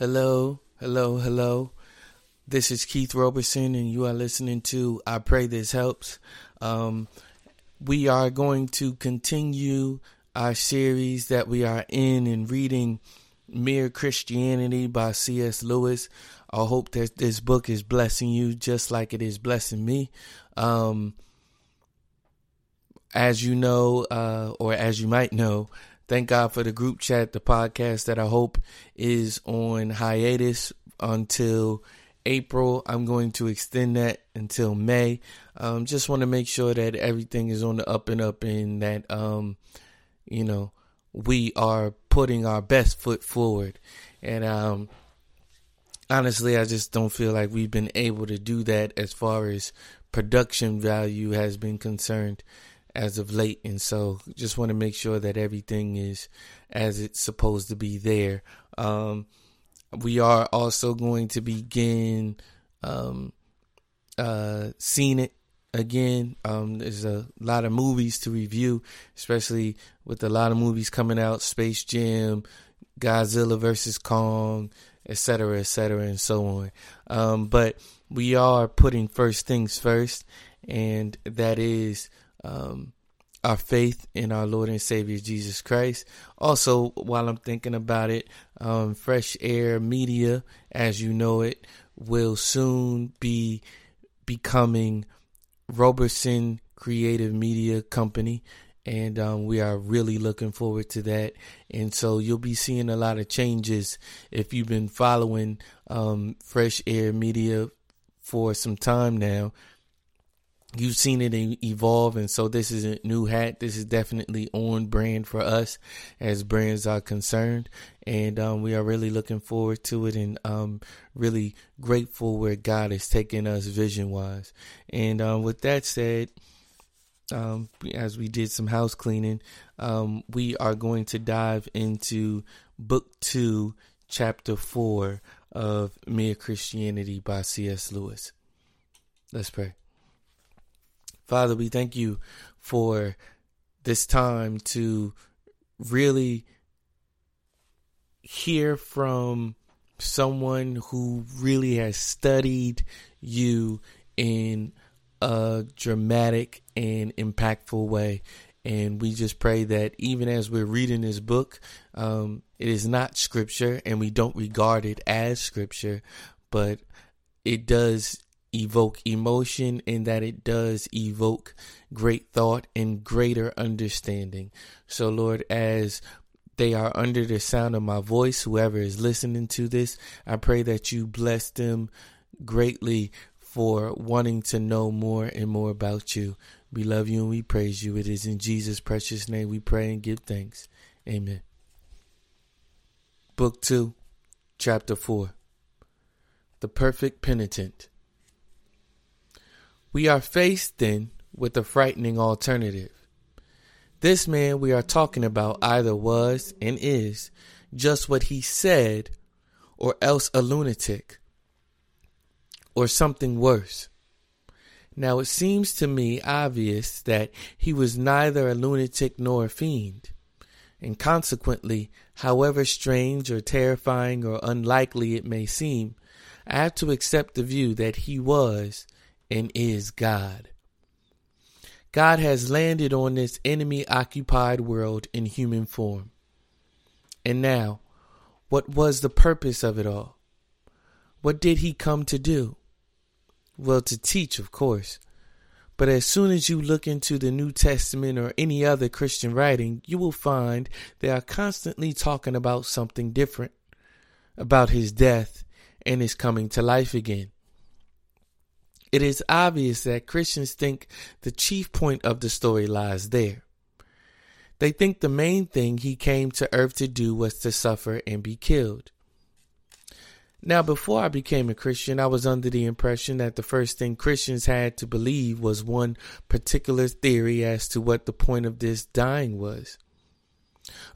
Hello, hello, hello. This is Keith Roberson, and you are listening to I Pray This Helps. Um, we are going to continue our series that we are in and reading Mere Christianity by C.S. Lewis. I hope that this book is blessing you just like it is blessing me. Um, as you know, uh, or as you might know, Thank God for the group chat, the podcast that I hope is on hiatus until April. I'm going to extend that until May. Um, just want to make sure that everything is on the up and up and that, um, you know, we are putting our best foot forward. And, um, honestly, I just don't feel like we've been able to do that as far as production value has been concerned as of late. And so just want to make sure that everything is as it's supposed to be there. Um, we are also going to begin um, uh, seeing it again. Um, there's a lot of movies to review, especially with a lot of movies coming out Space Jam, Godzilla versus Kong, etc., etc., and so on. Um, but we are putting first things first, and that is um, our faith in our Lord and Savior Jesus Christ. Also, while I'm thinking about it, um, Fresh Air Media, as you know it, will soon be becoming Roberson Creative Media Company. And um, we are really looking forward to that. And so you'll be seeing a lot of changes if you've been following um, Fresh Air Media for some time now you've seen it evolve and so this is a new hat. This is definitely on brand for us as brands are concerned and um, we are really looking forward to it and um, really grateful where god is taking us vision wise and um, with that said um, as we did some house cleaning um, we are going to dive into book two chapter four of mere christianity by cs lewis. Let's pray Father, we thank you for this time to really hear from someone who really has studied you in a dramatic and impactful way. And we just pray that even as we're reading this book, um, it is not scripture and we don't regard it as scripture, but it does evoke emotion and that it does evoke great thought and greater understanding. So, Lord, as they are under the sound of my voice, whoever is listening to this, I pray that you bless them greatly for wanting to know more and more about you. We love you and we praise you. It is in Jesus' precious name we pray and give thanks. Amen. Book 2, Chapter 4 The Perfect Penitent. We are faced then with a frightening alternative. This man we are talking about either was and is just what he said, or else a lunatic, or something worse. Now it seems to me obvious that he was neither a lunatic nor a fiend, and consequently, however strange or terrifying or unlikely it may seem, I have to accept the view that he was and is God. God has landed on this enemy occupied world in human form. And now, what was the purpose of it all? What did he come to do? Well, to teach, of course. But as soon as you look into the New Testament or any other Christian writing, you will find they are constantly talking about something different about his death and his coming to life again. It is obvious that Christians think the chief point of the story lies there. They think the main thing he came to earth to do was to suffer and be killed. Now, before I became a Christian, I was under the impression that the first thing Christians had to believe was one particular theory as to what the point of this dying was.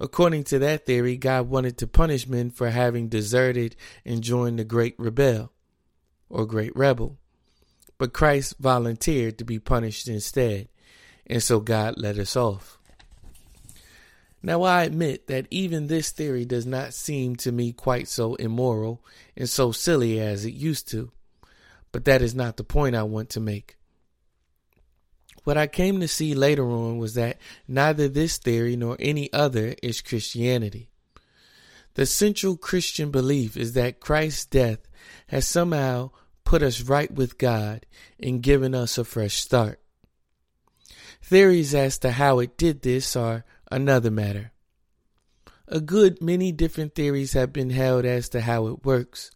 According to that theory, God wanted to punish men for having deserted and joined the great rebel or great rebel. But Christ volunteered to be punished instead, and so God let us off. Now, I admit that even this theory does not seem to me quite so immoral and so silly as it used to, but that is not the point I want to make. What I came to see later on was that neither this theory nor any other is Christianity. The central Christian belief is that Christ's death has somehow put us right with God and given us a fresh start. Theories as to how it did this are another matter. A good many different theories have been held as to how it works.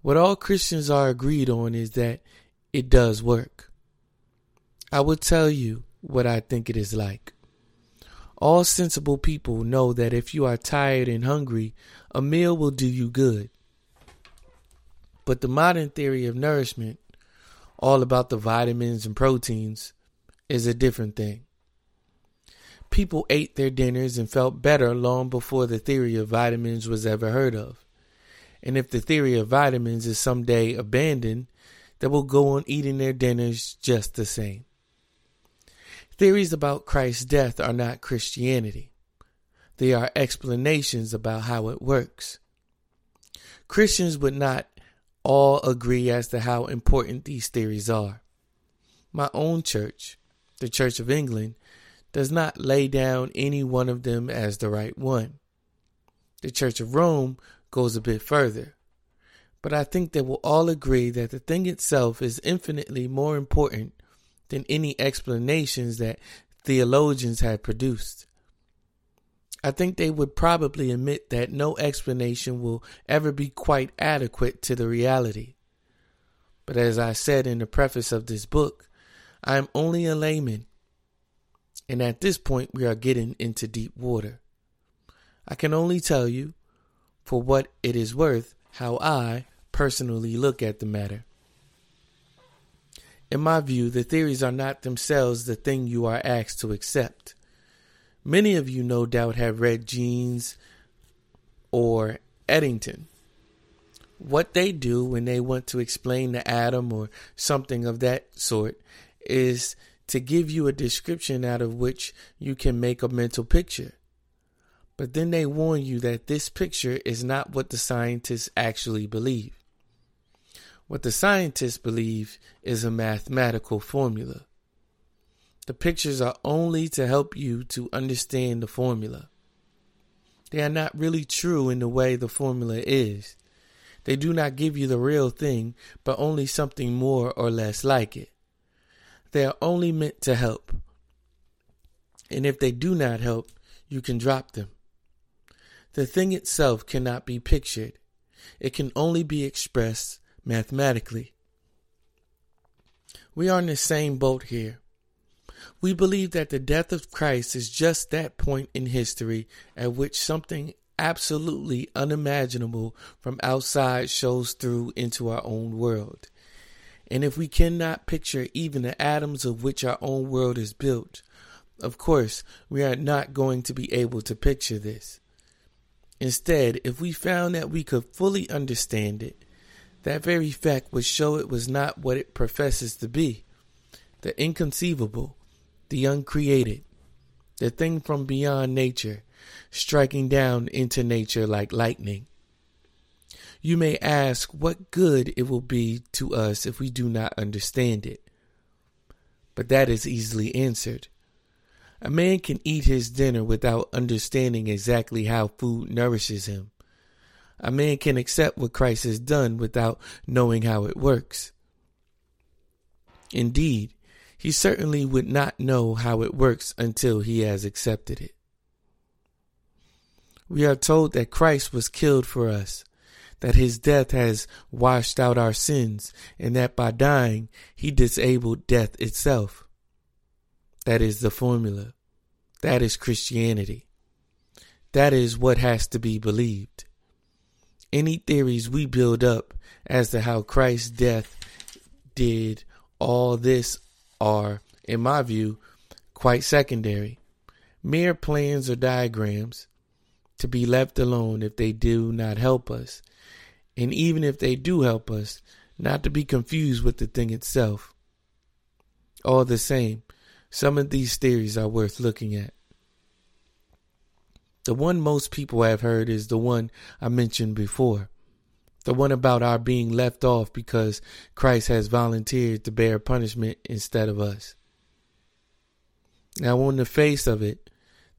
What all Christians are agreed on is that it does work. I will tell you what I think it is like. All sensible people know that if you are tired and hungry, a meal will do you good. But the modern theory of nourishment, all about the vitamins and proteins, is a different thing. People ate their dinners and felt better long before the theory of vitamins was ever heard of. And if the theory of vitamins is someday abandoned, they will go on eating their dinners just the same. Theories about Christ's death are not Christianity. They are explanations about how it works. Christians would not all agree as to how important these theories are. My own church, the Church of England, does not lay down any one of them as the right one. The Church of Rome goes a bit further. But I think they will all agree that the thing itself is infinitely more important than any explanations that theologians have produced. I think they would probably admit that no explanation will ever be quite adequate to the reality. But as I said in the preface of this book, I am only a layman, and at this point we are getting into deep water. I can only tell you, for what it is worth, how I personally look at the matter. In my view, the theories are not themselves the thing you are asked to accept. Many of you, no doubt, have read Jeans or Eddington. What they do when they want to explain the atom or something of that sort is to give you a description out of which you can make a mental picture. But then they warn you that this picture is not what the scientists actually believe. What the scientists believe is a mathematical formula. The pictures are only to help you to understand the formula. They are not really true in the way the formula is. They do not give you the real thing, but only something more or less like it. They are only meant to help. And if they do not help, you can drop them. The thing itself cannot be pictured. It can only be expressed mathematically. We are in the same boat here. We believe that the death of Christ is just that point in history at which something absolutely unimaginable from outside shows through into our own world. And if we cannot picture even the atoms of which our own world is built, of course, we are not going to be able to picture this. Instead, if we found that we could fully understand it, that very fact would show it was not what it professes to be the inconceivable, the uncreated, the thing from beyond nature, striking down into nature like lightning. You may ask what good it will be to us if we do not understand it. But that is easily answered. A man can eat his dinner without understanding exactly how food nourishes him. A man can accept what Christ has done without knowing how it works. Indeed, he certainly would not know how it works until he has accepted it. We are told that Christ was killed for us, that his death has washed out our sins, and that by dying he disabled death itself. That is the formula. That is Christianity. That is what has to be believed any theories we build up as to how Christ's death did all this are, in my view, quite secondary. Mere plans or diagrams to be left alone if they do not help us. And even if they do help us, not to be confused with the thing itself. All the same, some of these theories are worth looking at. the one most people have heard is the one I mentioned before. The one about our being left off because Christ has volunteered to bear punishment instead of us. Now, on the face of it,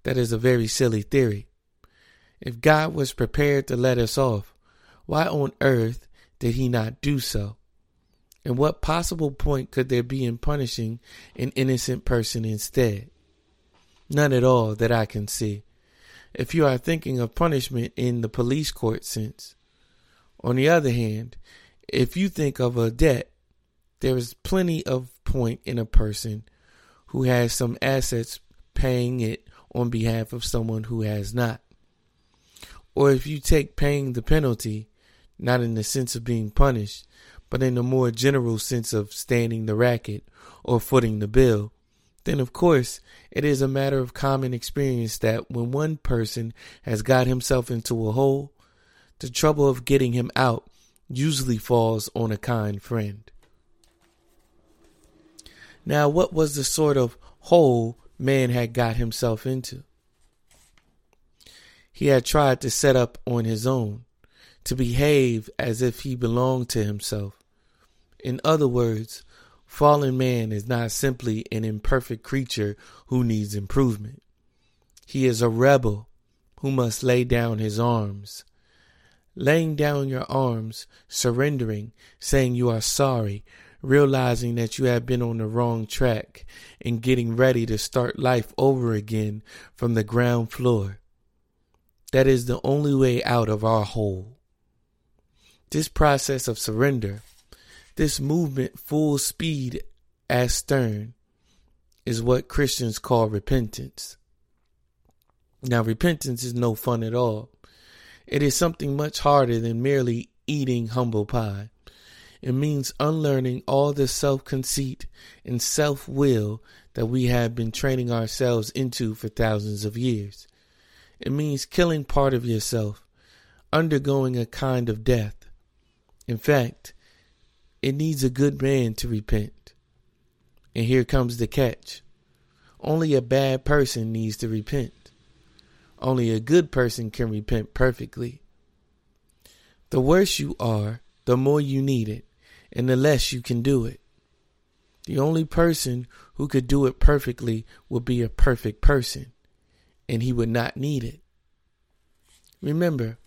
that is a very silly theory. If God was prepared to let us off, why on earth did he not do so? And what possible point could there be in punishing an innocent person instead? None at all that I can see. If you are thinking of punishment in the police court sense. On the other hand, if you think of a debt, there is plenty of point in a person who has some assets paying it on behalf of someone who has not. Or if you take paying the penalty, not in the sense of being punished, but in a more general sense of standing the racket or footing the bill, then of course it is a matter of common experience that when one person has got himself into a hole, the trouble of getting him out usually falls on a kind friend. Now, what was the sort of hole man had got himself into? He had tried to set up on his own, to behave as if he belonged to himself, in other words, fallen man is not simply an imperfect creature who needs improvement. He is a rebel who must lay down his arms. Laying down your arms, surrendering, saying you are sorry, realizing that you have been on the wrong track, and getting ready to start life over again from the ground floor. That is the only way out of our hole. This process of surrender this movement full speed astern is what Christians call repentance. Now, repentance is no fun at all. It is something much harder than merely eating humble pie. It means unlearning all the self conceit and self will that we have been training ourselves into for thousands of years. It means killing part of yourself, undergoing a kind of death. In fact, it needs a good man to repent. And here comes the catch. Only a bad person needs to repent. Only a good person can repent perfectly. The worse you are, the more you need it, and the less you can do it. The only person who could do it perfectly would be a perfect person, and he would not need it. Remember,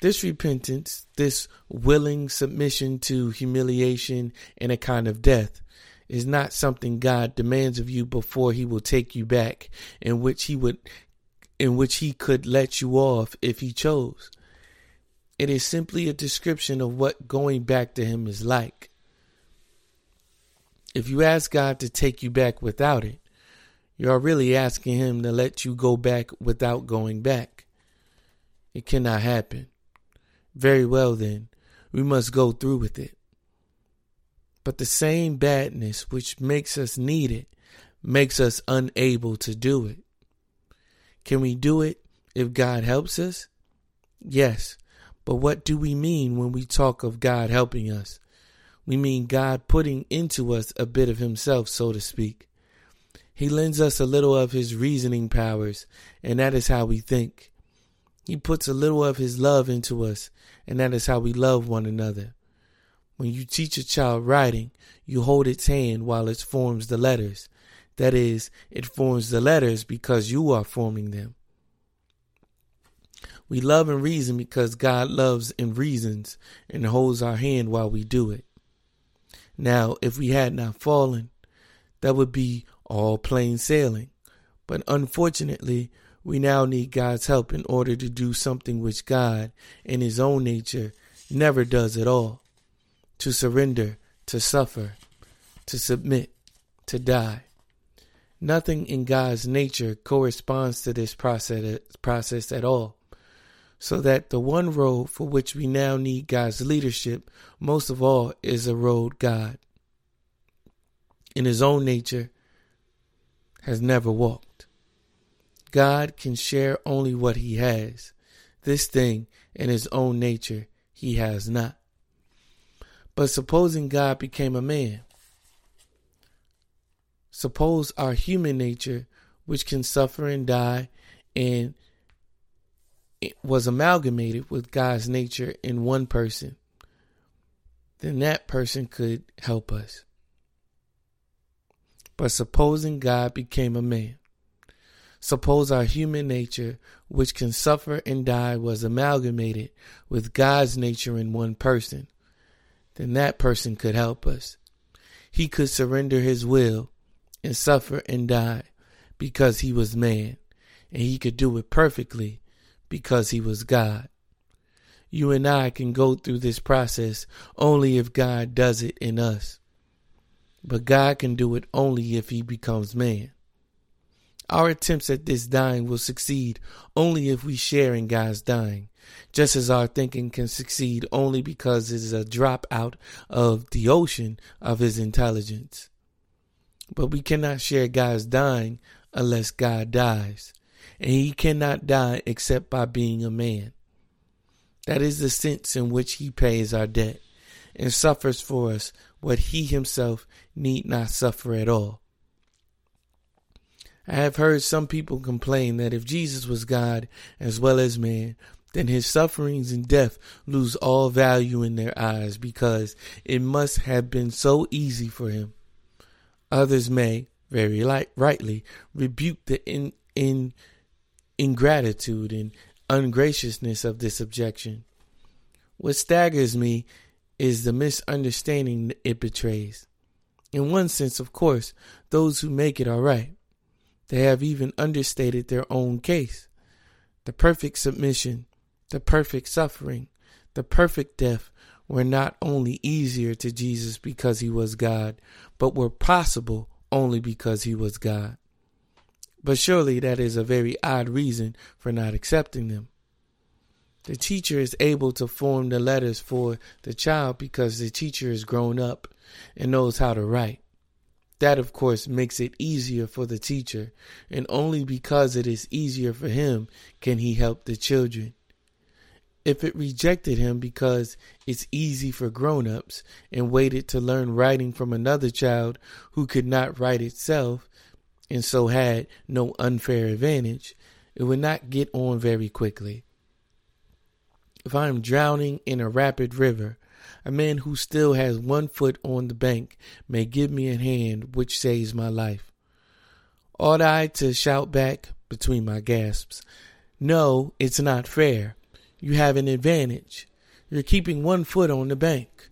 this repentance, this willing submission to humiliation and a kind of death, is not something God demands of you before he will take you back, in which he would in which he could let you off if he chose. It is simply a description of what going back to him is like. If you ask God to take you back without it, you are really asking him to let you go back without going back. It cannot happen. Very well, then, we must go through with it. But the same badness which makes us need it makes us unable to do it. Can we do it if God helps us? Yes, but what do we mean when we talk of God helping us? We mean God putting into us a bit of Himself, so to speak. He lends us a little of His reasoning powers, and that is how we think. He puts a little of his love into us, and that is how we love one another. When you teach a child writing, you hold its hand while it forms the letters. That is, it forms the letters because you are forming them. We love and reason because God loves and reasons and holds our hand while we do it. Now, if we had not fallen, that would be all plain sailing. But unfortunately, we now need God's help in order to do something which God, in His own nature, never does at all to surrender, to suffer, to submit, to die. Nothing in God's nature corresponds to this process, at all. So that the one road for which we now need God's leadership most of all is a road God, in His own nature, has never walked. God can share only what he has. This thing in his own nature he has not. But supposing God became a man, suppose our human nature, which can suffer and die and was amalgamated with God's nature in one person, then that person could help us. But supposing God became a man, suppose our human nature, which can suffer and die, was amalgamated with God's nature in one person, then that person could help us. He could surrender his will and suffer and die because he was man, and he could do it perfectly because he was God. You and I can go through this process only if God does it in us. But God can do it only if he becomes man. Our attempts at this dying will succeed only if we share in God's dying, just as our thinking can succeed only because it is a drop out of the ocean of his intelligence. But we cannot share God's dying unless God dies and he cannot die except by being a man. That is the sense in which he pays our debt and suffers for us what he himself need not suffer at all. I have heard some people complain that if Jesus was God as well as man, then his sufferings and death lose all value in their eyes because it must have been so easy for him. Others may, very light, rightly, rebuke the in, in ingratitude and ungraciousness of this objection. What staggers me is the misunderstanding it betrays. In one sense, of course, those who make it are right. They have even understated their own case. The perfect submission, the perfect suffering, the perfect death were not only easier to Jesus because he was God, but were possible only because he was God. But surely that is a very odd reason for not accepting them. The teacher is able to form the letters for the child because the teacher is grown up and knows how to write. That, of course, makes it easier for the teacher, and only because it is easier for him can he help the children. If it rejected him because it's easy for grown ups and waited to learn writing from another child who could not write itself, and so had no unfair advantage, it would not get on very quickly. If I am drowning in a rapid river, a man who still has one foot on the bank may give me a hand which saves my life. Ought I to shout back between my gasps, No, it's not fair. You have an advantage. You're keeping one foot on the bank.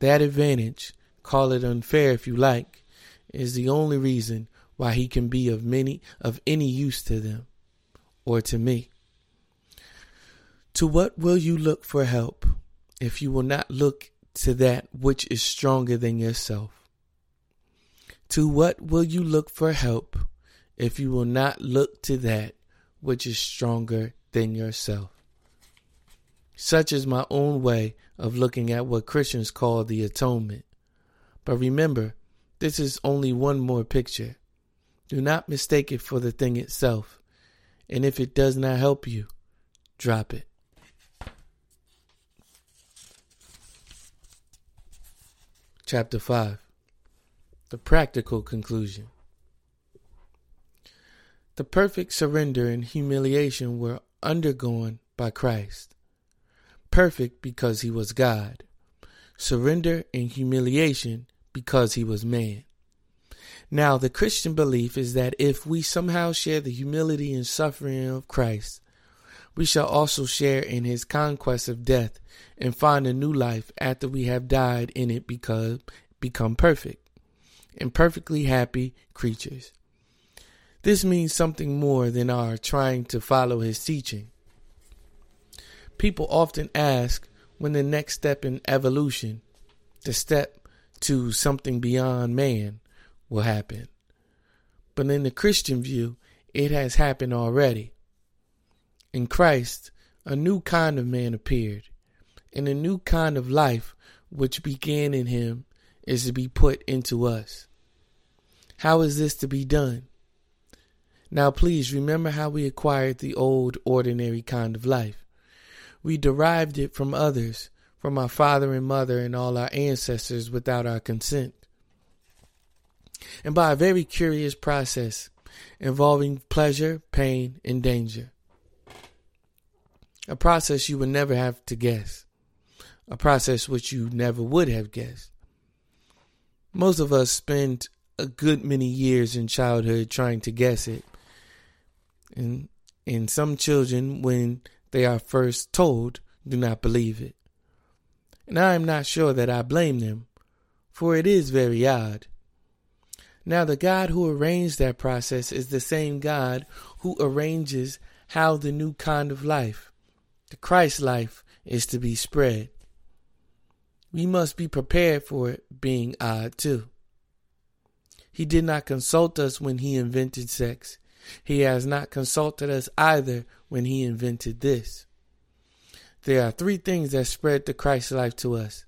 That advantage, call it unfair if you like, is the only reason why he can be of many of any use to them or to me. To what will you look for help if you will not look to that which is stronger than yourself? To what will you look for help if you will not look to that which is stronger than yourself? Such is my own way of looking at what Christians call the atonement. But remember, this is only one more picture. Do not mistake it for the thing itself. And if it does not help you, drop it. Chapter 5 The Practical Conclusion The perfect surrender and humiliation were undergone by Christ. Perfect because he was God. Surrender and humiliation because he was man. Now, the Christian belief is that if we somehow share the humility and suffering of Christ, we shall also share in his conquest of death and find a new life after we have died in it because become perfect and perfectly happy creatures. This means something more than our trying to follow his teaching. People often ask when the next step in evolution, the step to something beyond man, will happen. But in the Christian view, it has happened already. In Christ, a new kind of man appeared, and a new kind of life which began in him is to be put into us. How is this to be done? Now, please remember how we acquired the old, ordinary kind of life. We derived it from others, from our father and mother and all our ancestors without our consent and by a very curious process involving pleasure, pain, and danger. A process you would never have to guess. A process which you never would have guessed. Most of us spend a good many years in childhood trying to guess it. And and some children when they are first told do not believe it. And I am not sure that I blame them, for it is very odd. Now, the God who arranged that process is the same God who arranges how the new kind of life, the Christ life, is to be spread. We must be prepared for it being odd too. He did not consult us when he invented sex. He has not consulted us either when he invented this. There are three things that spread the Christ life to us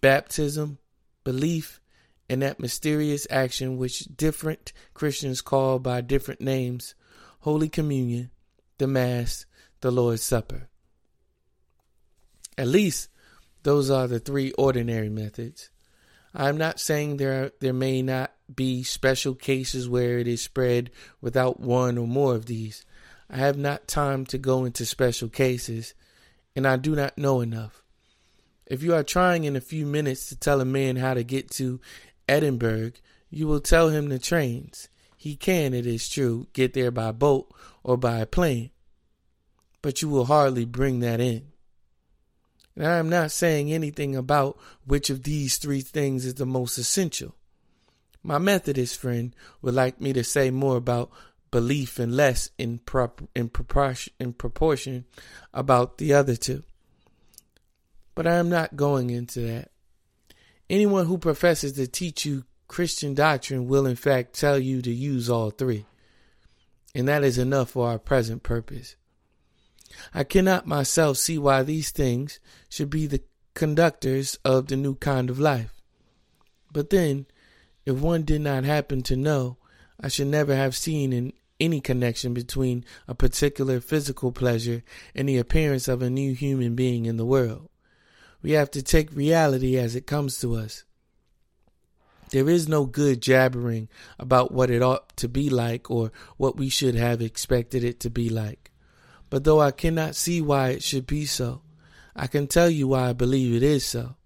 baptism, belief, and that mysterious action which different Christians call by different names Holy Communion, the Mass, the Lord's Supper. At least those are the three ordinary methods. I'm not saying there there may not be special cases where it is spread without one or more of these. I have not time to go into special cases and I do not know enough. If you are trying in a few minutes to tell a man how to get to Edinburgh, you will tell him the trains. He can, it is true, get there by boat or by plane, but you will hardly bring that in. And I am not saying anything about which of these three things is the most essential. My Methodist friend would like me to say more about belief and less in, prop, in, proportion, in proportion about the other two. But I am not going into that. Anyone who professes to teach you Christian doctrine will, in fact, tell you to use all three. And that is enough for our present purpose. I cannot myself see why these things should be the conductors of the new kind of life. But then, if one did not happen to know, I should never have seen in any connection between a particular physical pleasure and the appearance of a new human being in the world. We have to take reality as it comes to us. There is no good jabbering about what it ought to be like or what we should have expected it to be like. But though I cannot see why it should be so, I can tell you why I believe it is so.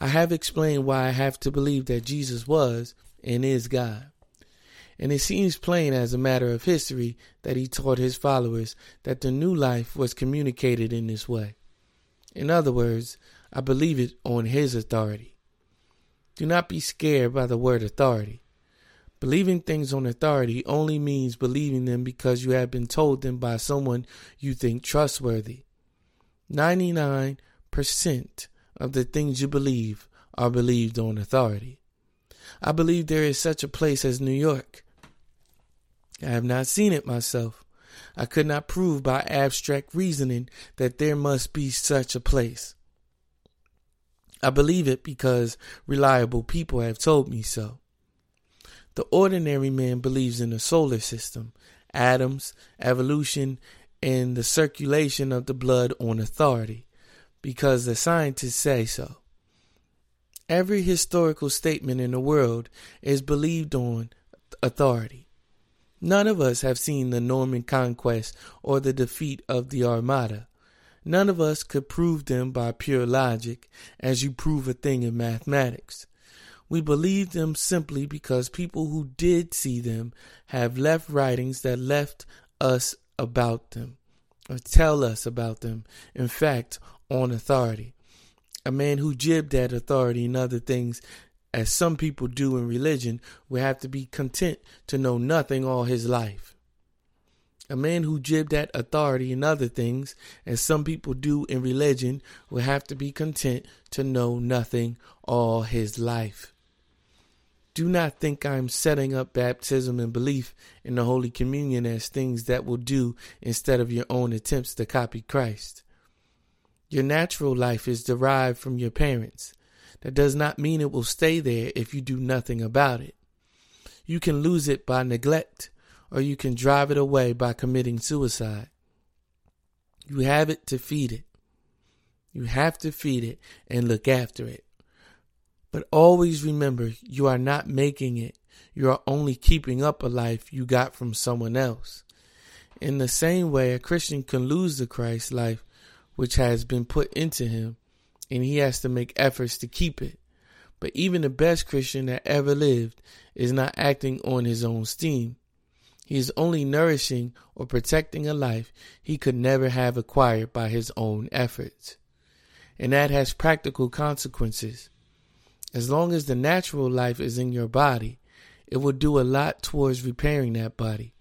I have explained why I have to believe that Jesus was and is God and it seems plain as a matter of history that he taught his followers that the new life was communicated in this way. In other words, I believe it on his authority. Do not be scared by the word authority. Believing things on authority only means believing them because you have been told them by someone you think trustworthy. 99% of the things you believe are believed on authority. I believe there is such a place as New York, I have not seen it myself. I could not prove by abstract reasoning that there must be such a place. I believe it because reliable people have told me so. The ordinary man believes in the solar system, atoms, evolution, and the circulation of the blood on authority because the scientists say so. Every historical statement in the world is believed on authority. None of us have seen the Norman conquest or the defeat of the Armada. None of us could prove them by pure logic, as you prove a thing in mathematics. We believe them simply because people who did see them have left writings that left us about them, or tell us about them, in fact, on authority. A man who jibbed at authority and other things as some people do in religion, will have to be content to know nothing all his life. A man who jibbed at authority and other things, as some people do in religion, will have to be content to know nothing all his life. Do not think I am setting up baptism and belief in the Holy Communion as things that will do instead of your own attempts to copy Christ. Your natural life is derived from your parents. That does not mean it will stay there if you do nothing about it. You can lose it by neglect, or you can drive it away by committing suicide. You have it to feed it. You have to feed it and look after it. But always remember, you are not making it. You are only keeping up a life you got from someone else. In the same way, a Christian can lose the Christ life which has been put into him, and he has to make efforts to keep it. But even the best Christian that ever lived is not acting on his own steam. He is only nourishing or protecting a life he could never have acquired by his own efforts. And that has practical consequences. As long as the natural life is in your body, it will do a lot towards repairing that body.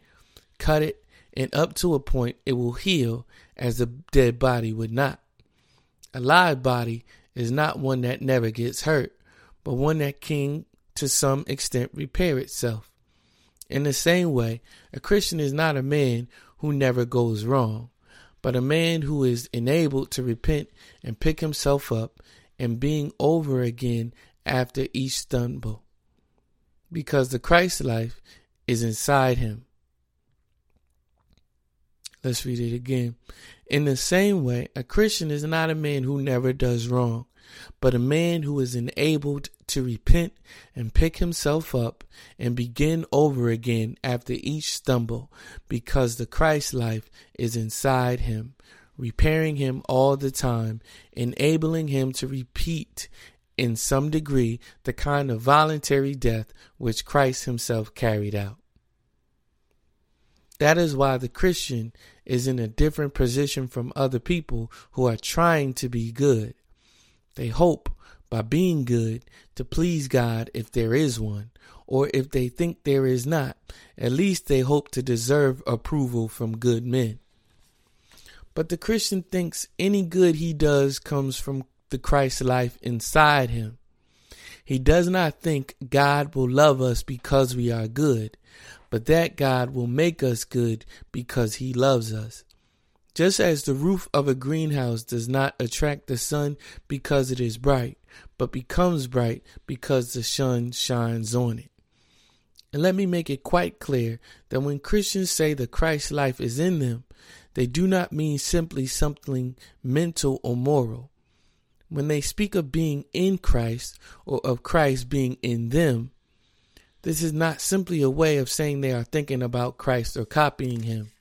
Cut it, and up to a point, it will heal as a dead body would not. A live body is not one that never gets hurt, but one that can, to some extent, repair itself. In the same way, a Christian is not a man who never goes wrong, but a man who is enabled to repent and pick himself up and being over again after each stumble. Because the Christ life is inside him. Let's read it again. In the same way, a Christian is not a man who never does wrong, but a man who is enabled to repent and pick himself up and begin over again after each stumble because the Christ life is inside him, repairing him all the time, enabling him to repeat in some degree the kind of voluntary death which Christ himself carried out. That is why the Christian is in a different position from other people who are trying to be good. They hope by being good to please God if there is one, or if they think there is not, at least they hope to deserve approval from good men. But the Christian thinks any good he does comes from the Christ life inside him. He does not think God will love us because we are good, but that God will make us good because he loves us. Just as the roof of a greenhouse does not attract the sun because it is bright, but becomes bright because the sun shines on it. And let me make it quite clear that when Christians say the Christ life is in them, they do not mean simply something mental or moral. When they speak of being in Christ or of Christ being in them, this is not simply a way of saying they are thinking about Christ or copying him.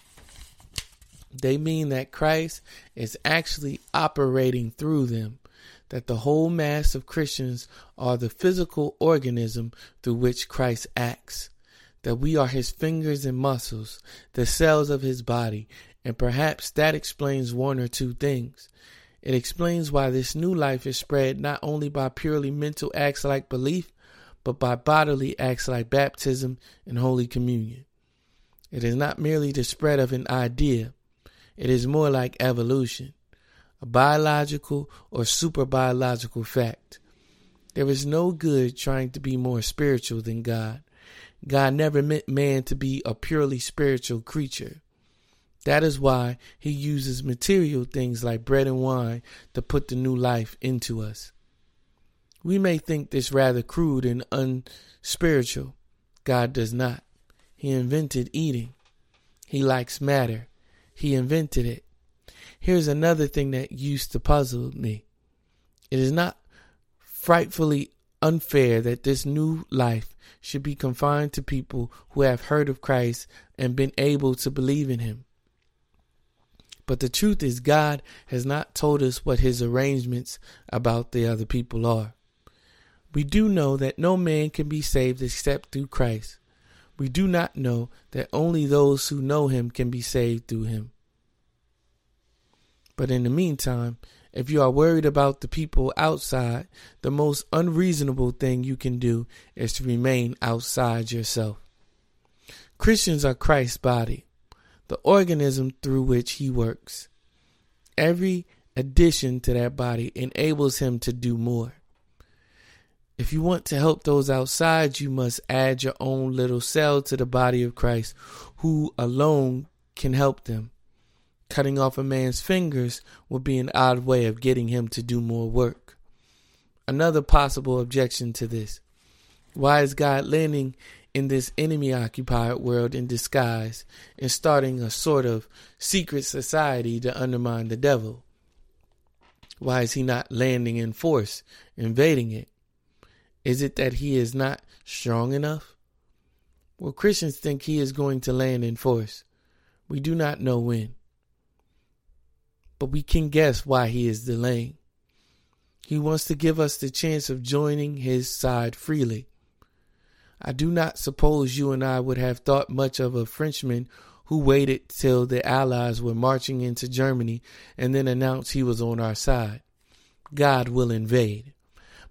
They mean that Christ is actually operating through them, that the whole mass of Christians are the physical organism through which Christ acts, that we are his fingers and muscles, the cells of his body, and perhaps that explains one or two things. It explains why this new life is spread not only by purely mental acts like belief, but by bodily acts like baptism and Holy Communion. It is not merely the spread of an idea, it is more like evolution, a biological or super biological fact. There is no good trying to be more spiritual than God. God never meant man to be a purely spiritual creature. That is why he uses material things like bread and wine to put the new life into us. We may think this rather crude and unspiritual. God does not. He invented eating. He likes matter. He invented it. Here's another thing that used to puzzle me. It is not frightfully unfair that this new life should be confined to people who have heard of Christ and been able to believe in him. But the truth is, God has not told us what his arrangements about the other people are. We do know that no man can be saved except through Christ we do not know that only those who know him can be saved through him. But in the meantime, if you are worried about the people outside, the most unreasonable thing you can do is to remain outside yourself. Christians are Christ's body, the organism through which he works. Every addition to that body enables him to do more. If you want to help those outside, you must add your own little cell to the body of Christ, who alone can help them. Cutting off a man's fingers would be an odd way of getting him to do more work. Another possible objection to this why is God landing in this enemy occupied world in disguise and starting a sort of secret society to undermine the devil? Why is he not landing in force, invading it? Is it that he is not strong enough? Well, Christians think he is going to land in force. We do not know when. But we can guess why he is delaying. He wants to give us the chance of joining his side freely. I do not suppose you and I would have thought much of a Frenchman who waited till the Allies were marching into Germany and then announced he was on our side. God will invade.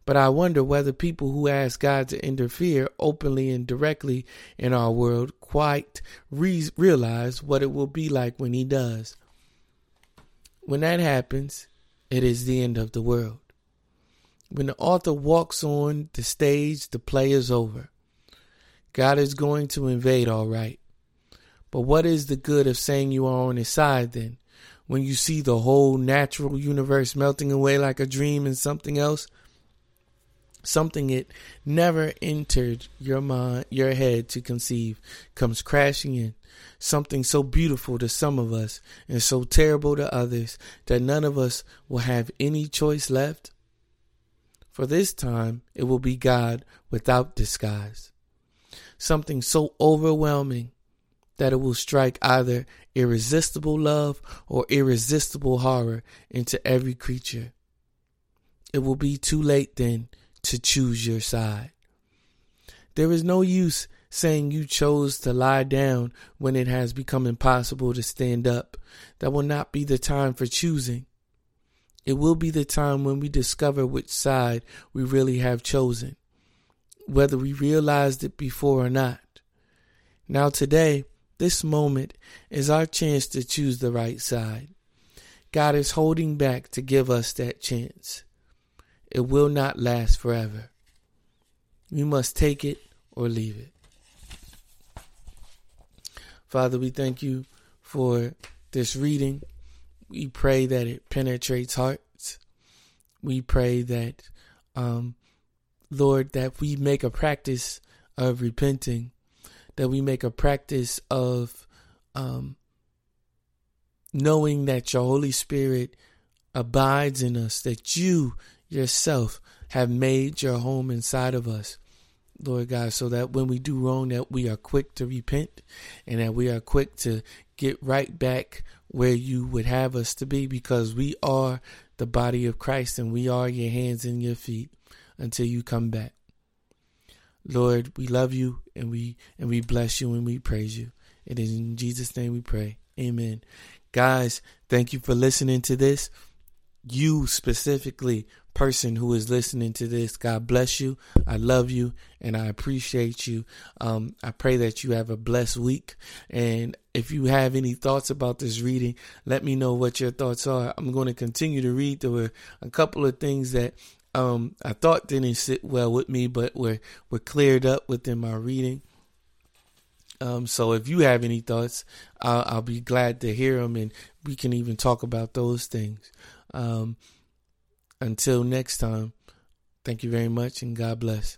But I wonder whether people who ask God to interfere openly and directly in our world quite re- realize what it will be like when He does. When that happens, it is the end of the world. When the author walks on the stage, the play is over. God is going to invade, all right. But what is the good of saying you are on his side then? When you see the whole natural universe melting away like a dream and something else, something it never entered your mind, your head to conceive, comes crashing in. Something so beautiful to some of us and so terrible to others that none of us will have any choice left. For this time, it will be God without disguise. Something so overwhelming that it will strike either irresistible love or irresistible horror into every creature. It will be too late then to choose your side. There is no use saying you chose to lie down when it has become impossible to stand up. That will not be the time for choosing. It will be the time when we discover which side we really have chosen, whether we realized it before or not. Now, today, this moment is our chance to choose the right side. God is holding back to give us that chance. It will not last forever. We must take it or leave it. Father, we thank you for this reading. We pray that it penetrates hearts. We pray that, um, Lord, that we make a practice of repenting, that we make a practice of um, knowing that your Holy Spirit abides in us, that you yourself have made your home inside of us. Lord God, so that when we do wrong, that we are quick to repent and that we are quick to get right back where you would have us to be because we are the body of Christ and we are your hands and your feet until you come back. Lord, we love you and we and we bless you and we praise you. It is in Jesus' name we pray. Amen. Guys, thank you for listening to this. You specifically person who is listening to this. God bless you. I love you and I appreciate you. Um, I pray that you have a blessed week. And if you have any thoughts about this reading, let me know what your thoughts are. I'm going to continue to read. There were a couple of things that um, I thought didn't sit well with me, but were, were cleared up within my reading. Um, so if you have any thoughts, I'll, I'll, be glad to hear them and we can even talk about those things. Um, until next time, thank you very much and God bless.